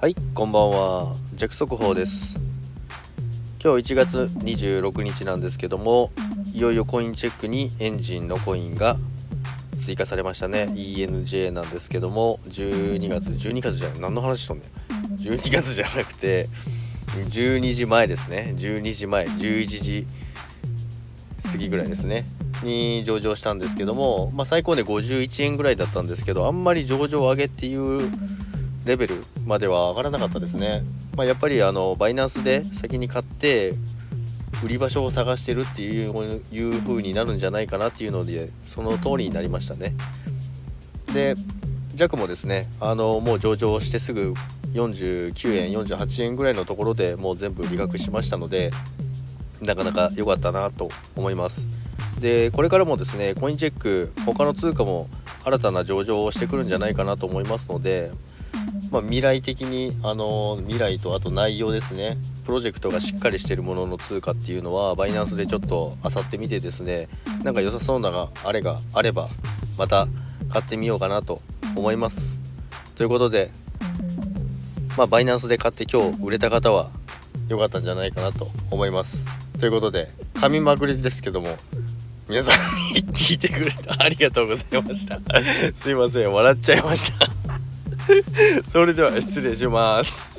はいこんばんは。弱速報です。今日1月26日なんですけどもいよいよコインチェックにエンジンのコインが追加されましたね。ENJ なんですけども12月12月じゃない何の話しとんねん。12月じゃなくて12時前ですね。12時前11時過ぎぐらいですね。に上場したんですけども、まあ、最高で51円ぐらいだったんですけどあんまり上場上げっていうレベルまでは上がらなかったですね、まあ、やっぱりあのバイナンスで先に買って売り場所を探してるっていういう風になるんじゃないかなっていうのでその通りになりましたね。で JAC もですねあのもう上場してすぐ49円48円ぐらいのところでもう全部利確しましたのでなかなか良かったなと思います。でこれからもですねコインチェック他の通貨も新たな上場をしてくるんじゃないかなと思いますのでまあ、未来的にあの未来とあと内容ですね。プロジェクトがしっかりしてるものの通貨っていうのはバイナンスでちょっと漁ってみてですねなんか良さそうながあれがあればまた買ってみようかなと思います。ということでまあバイナンスで買って今日売れた方は良かったんじゃないかなと思います。ということで噛みまくりですけども皆さん聞いてくれてありがとうございました。すいません笑っちゃいました。それでは失礼します。